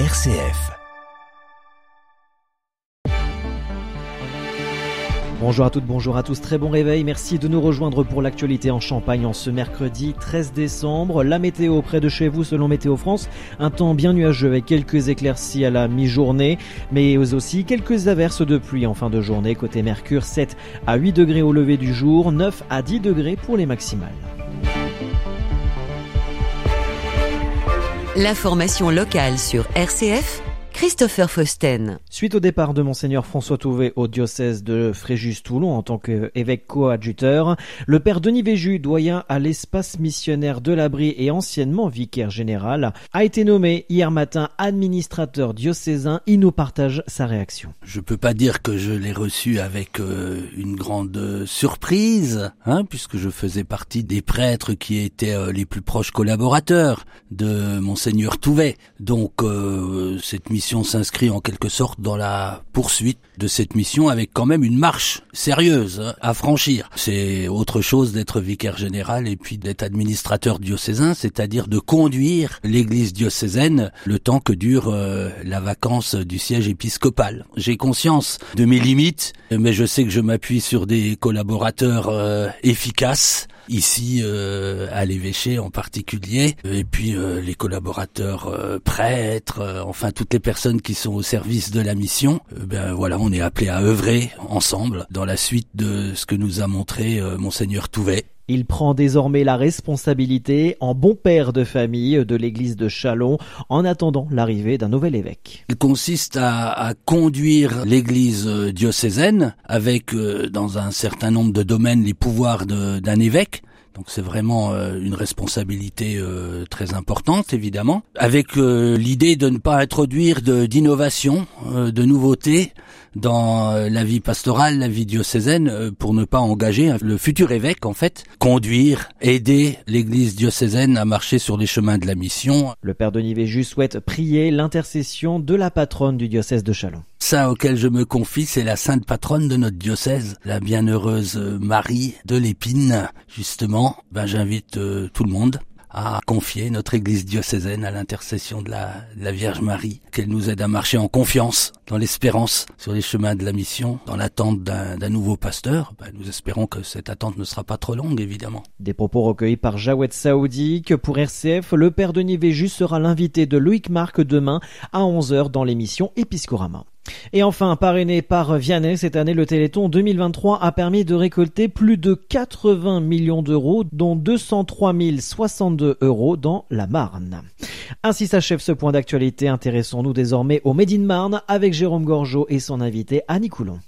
RCF. Bonjour à toutes, bonjour à tous, très bon réveil, merci de nous rejoindre pour l'actualité en Champagne en ce mercredi 13 décembre. La météo près de chez vous selon Météo France, un temps bien nuageux avec quelques éclaircies à la mi-journée, mais aussi quelques averses de pluie en fin de journée. Côté Mercure, 7 à 8 degrés au lever du jour, 9 à 10 degrés pour les maximales. L'information locale sur RCF Christopher Fausten. Suite au départ de Monseigneur François Touvet au diocèse de Fréjus-Toulon en tant qu'évêque coadjuteur, le père Denis Véju, doyen à l'espace missionnaire de l'Abri et anciennement vicaire général, a été nommé hier matin administrateur diocésain. Il nous partage sa réaction. Je peux pas dire que je l'ai reçu avec euh, une grande surprise, hein, puisque je faisais partie des prêtres qui étaient euh, les plus proches collaborateurs de Monseigneur Touvet. Donc euh, cette mission s'inscrit en quelque sorte dans la poursuite de cette mission avec quand même une marche sérieuse à franchir. C'est autre chose d'être vicaire général et puis d'être administrateur diocésain, c'est-à-dire de conduire l'église diocésaine le temps que dure euh, la vacance du siège épiscopal. J'ai conscience de mes limites, mais je sais que je m'appuie sur des collaborateurs euh, efficaces ici euh, à l'évêché en particulier, et puis euh, les collaborateurs euh, prêtres, enfin toutes les personnes qui sont au service de la mission. ben voilà, on est appelé à œuvrer ensemble dans la suite de ce que nous a montré monseigneur Touvet. Il prend désormais la responsabilité en bon père de famille de l'église de Chalon en attendant l'arrivée d'un nouvel évêque. Il consiste à, à conduire l'église diocésaine avec dans un certain nombre de domaines les pouvoirs d'un évêque donc c'est vraiment euh, une responsabilité euh, très importante, évidemment, avec euh, l'idée de ne pas introduire d'innovation, de, nouveautés dans la vie pastorale, la vie diocésaine, pour ne pas engager le futur évêque, en fait, conduire, aider l'Église diocésaine à marcher sur les chemins de la mission. Le Père Denis Véju souhaite prier l'intercession de la patronne du diocèse de Chalon. Ça auquel je me confie, c'est la sainte patronne de notre diocèse, la bienheureuse Marie de l'Épine, justement. Ben, j'invite euh, tout le monde à confier notre église diocésaine à l'intercession de la, la, Vierge Marie, qu'elle nous aide à marcher en confiance, dans l'espérance, sur les chemins de la mission, dans l'attente d'un nouveau pasteur. Ben, nous espérons que cette attente ne sera pas trop longue, évidemment. Des propos recueillis par Jawed Saoudi, que pour RCF, le père Denis Véjus sera l'invité de Loïc Marc demain à 11h dans l'émission Épiscorama. Et enfin, parrainé par Vianney, cette année, le Téléthon 2023 a permis de récolter plus de 80 millions d'euros, dont 203 062 euros dans la Marne. Ainsi s'achève ce point d'actualité. Intéressons-nous désormais au Made in Marne avec Jérôme Gorgeau et son invité Annie Coulon.